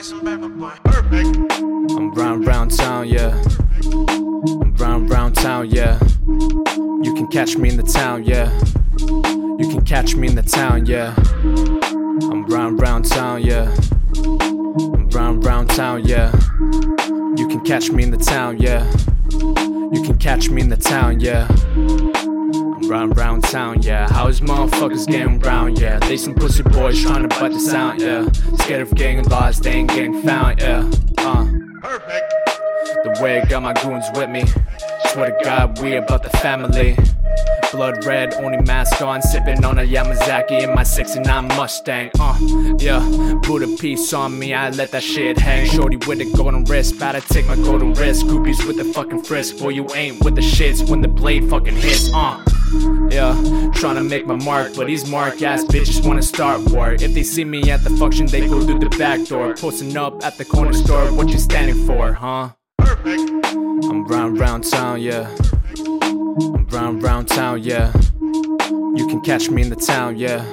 I'm round round town, yeah. I'm round round town, yeah. You can catch me in the town, yeah. You can catch me in the town, yeah. I'm round round town, yeah. I'm round round town, yeah. You can catch me in the town, yeah. You can catch me in the town, yeah. Round round town, yeah. How is motherfuckers getting round, yeah? They some pussy boys trying to butt the sound, yeah. Scared of getting lost, they ain't getting found, yeah. Uh. Perfect. The way I got my goons with me. Swear to God, we about the family. Blood red, only mask on, sipping on a Yamazaki in my 69 Mustang. Uh, yeah, put a piece on me, I let that shit hang. Shorty with a golden wrist, about to take my golden wrist. Groupies with the fucking frisk, boy, you ain't with the shits when the blade fucking hits. Uh, yeah, trying to make my mark, but these mark ass bitches wanna start war. If they see me at the function, they go through the back door. Posting up at the corner store, what you standing for, huh? I'm round round town, yeah. I'm round round town, yeah. You can catch me in the town, yeah.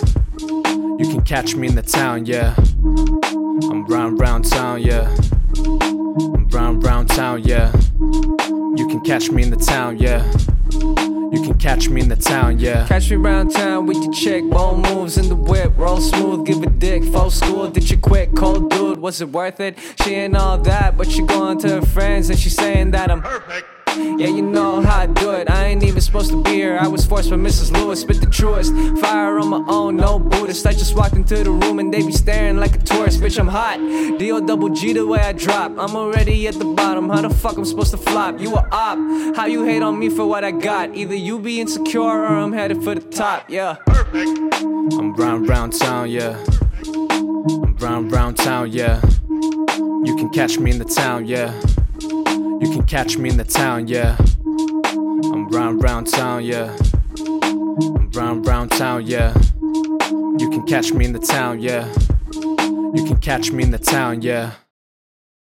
You can catch me in the town, yeah. I'm round round town, yeah. I'm round round town, yeah. You can catch me in the town, yeah. You can catch me in the town, yeah. Catch me round town with your chick, bone moves in the whip, roll smooth, give a dick, full school, did you quit, cold dude, was it worth it? She ain't all that, but she going to her friends and she saying that I'm Perfect. yeah, you know how I do it. I ain't even supposed to be here. I was forced by Mrs. Lewis, spit the truest. Fire on my own, no I just walked into the room and they be staring like a tourist. Bitch, I'm hot. D O double G the way I drop. I'm already at the bottom. How the fuck I'm supposed to flop? You a op. How you hate on me for what I got? Either you be insecure or I'm headed for the top. Yeah. Perfect. I'm round round town, yeah. I'm round round town, yeah. You can catch me in the town, yeah. You can catch me in the town, yeah. I'm round round town, yeah. I'm round round town, yeah. You can catch me in the town, yeah. You can catch me in the town, yeah.